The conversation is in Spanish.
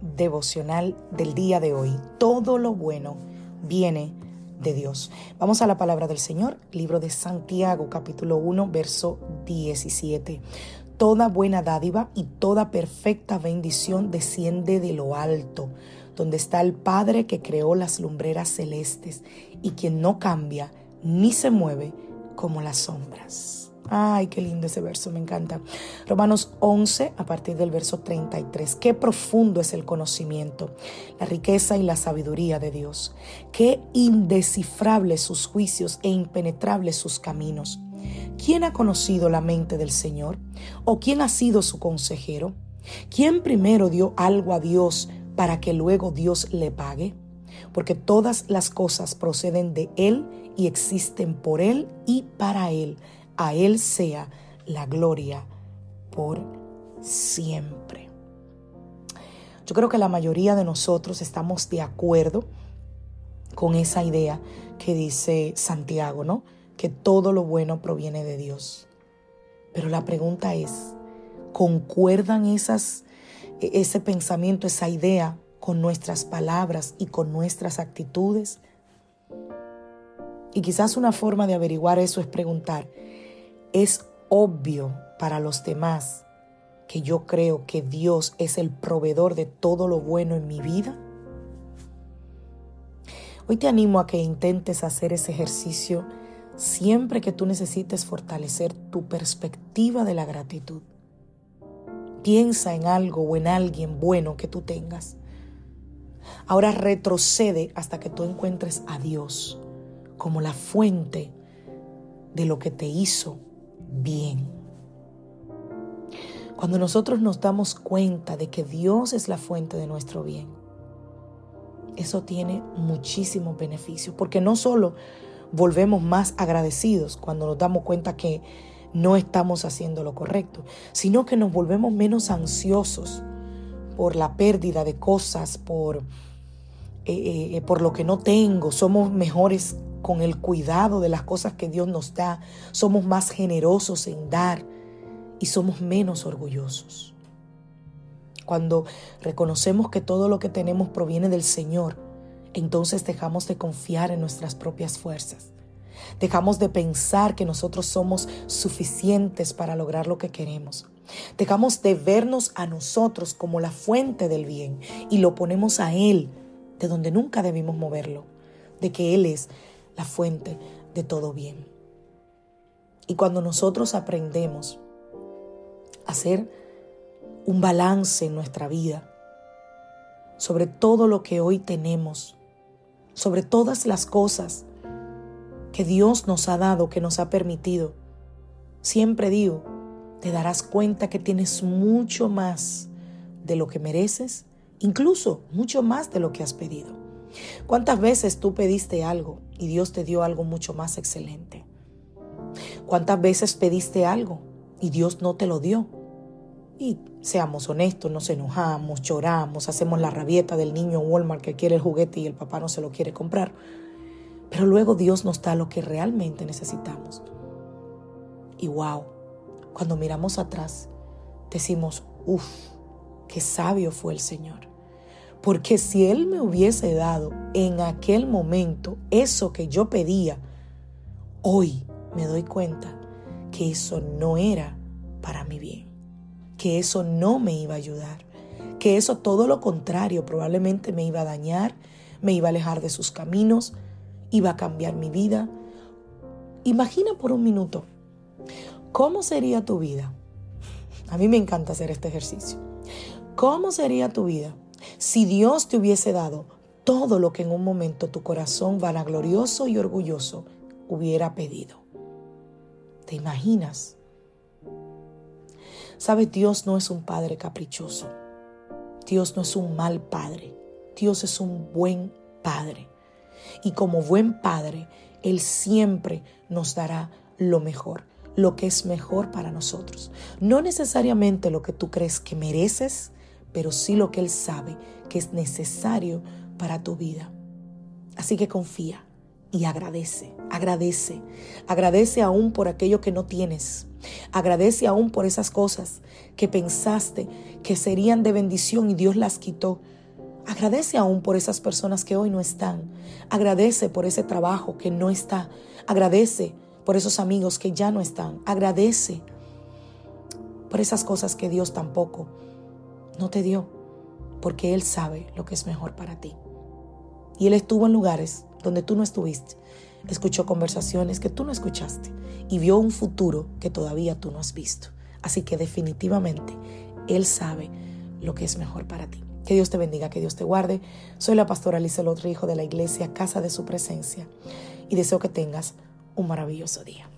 Devocional del día de hoy. Todo lo bueno viene de Dios. Vamos a la palabra del Señor, libro de Santiago, capítulo 1, verso 17. Toda buena dádiva y toda perfecta bendición desciende de lo alto, donde está el Padre que creó las lumbreras celestes y quien no cambia ni se mueve como las sombras. Ay, qué lindo ese verso, me encanta. Romanos 11, a partir del verso 33. Qué profundo es el conocimiento, la riqueza y la sabiduría de Dios. Qué indescifrables sus juicios e impenetrables sus caminos. ¿Quién ha conocido la mente del Señor? ¿O quién ha sido su consejero? ¿Quién primero dio algo a Dios para que luego Dios le pague? Porque todas las cosas proceden de Él y existen por Él y para Él a Él sea la gloria por siempre. Yo creo que la mayoría de nosotros estamos de acuerdo con esa idea que dice Santiago, ¿no? Que todo lo bueno proviene de Dios. Pero la pregunta es, ¿concuerdan esas, ese pensamiento, esa idea con nuestras palabras y con nuestras actitudes? Y quizás una forma de averiguar eso es preguntar, es obvio para los demás que yo creo que Dios es el proveedor de todo lo bueno en mi vida? Hoy te animo a que intentes hacer ese ejercicio siempre que tú necesites fortalecer tu perspectiva de la gratitud. Piensa en algo o en alguien bueno que tú tengas. Ahora retrocede hasta que tú encuentres a Dios como la fuente de lo que te hizo bien. Cuando nosotros nos damos cuenta de que Dios es la fuente de nuestro bien, eso tiene muchísimos beneficios, porque no solo volvemos más agradecidos cuando nos damos cuenta que no estamos haciendo lo correcto, sino que nos volvemos menos ansiosos por la pérdida de cosas, por, eh, eh, eh, por lo que no tengo, somos mejores con el cuidado de las cosas que Dios nos da, somos más generosos en dar y somos menos orgullosos. Cuando reconocemos que todo lo que tenemos proviene del Señor, entonces dejamos de confiar en nuestras propias fuerzas. Dejamos de pensar que nosotros somos suficientes para lograr lo que queremos. Dejamos de vernos a nosotros como la fuente del bien y lo ponemos a Él, de donde nunca debimos moverlo, de que Él es la fuente de todo bien. Y cuando nosotros aprendemos a hacer un balance en nuestra vida sobre todo lo que hoy tenemos, sobre todas las cosas que Dios nos ha dado, que nos ha permitido, siempre digo, te darás cuenta que tienes mucho más de lo que mereces, incluso mucho más de lo que has pedido. ¿Cuántas veces tú pediste algo y Dios te dio algo mucho más excelente? ¿Cuántas veces pediste algo y Dios no te lo dio? Y seamos honestos, nos enojamos, lloramos, hacemos la rabieta del niño Walmart que quiere el juguete y el papá no se lo quiere comprar. Pero luego Dios nos da lo que realmente necesitamos. Y wow, cuando miramos atrás, decimos, uff, qué sabio fue el Señor. Porque si Él me hubiese dado en aquel momento eso que yo pedía, hoy me doy cuenta que eso no era para mi bien, que eso no me iba a ayudar, que eso todo lo contrario probablemente me iba a dañar, me iba a alejar de sus caminos, iba a cambiar mi vida. Imagina por un minuto, ¿cómo sería tu vida? A mí me encanta hacer este ejercicio. ¿Cómo sería tu vida si Dios te hubiese dado todo lo que en un momento tu corazón vanaglorioso y orgulloso hubiera pedido. ¿Te imaginas? Sabes, Dios no es un padre caprichoso. Dios no es un mal padre. Dios es un buen padre. Y como buen padre, Él siempre nos dará lo mejor, lo que es mejor para nosotros. No necesariamente lo que tú crees que mereces, pero sí lo que Él sabe que es necesario para tu vida. Así que confía y agradece, agradece, agradece aún por aquello que no tienes, agradece aún por esas cosas que pensaste que serían de bendición y Dios las quitó. Agradece aún por esas personas que hoy no están. Agradece por ese trabajo que no está. Agradece por esos amigos que ya no están. Agradece por esas cosas que Dios tampoco no te dio, porque Él sabe lo que es mejor para ti. Y Él estuvo en lugares donde tú no estuviste, escuchó conversaciones que tú no escuchaste y vio un futuro que todavía tú no has visto. Así que definitivamente Él sabe lo que es mejor para ti. Que Dios te bendiga, que Dios te guarde. Soy la pastora Alicia otro hijo de la iglesia Casa de Su Presencia y deseo que tengas un maravilloso día.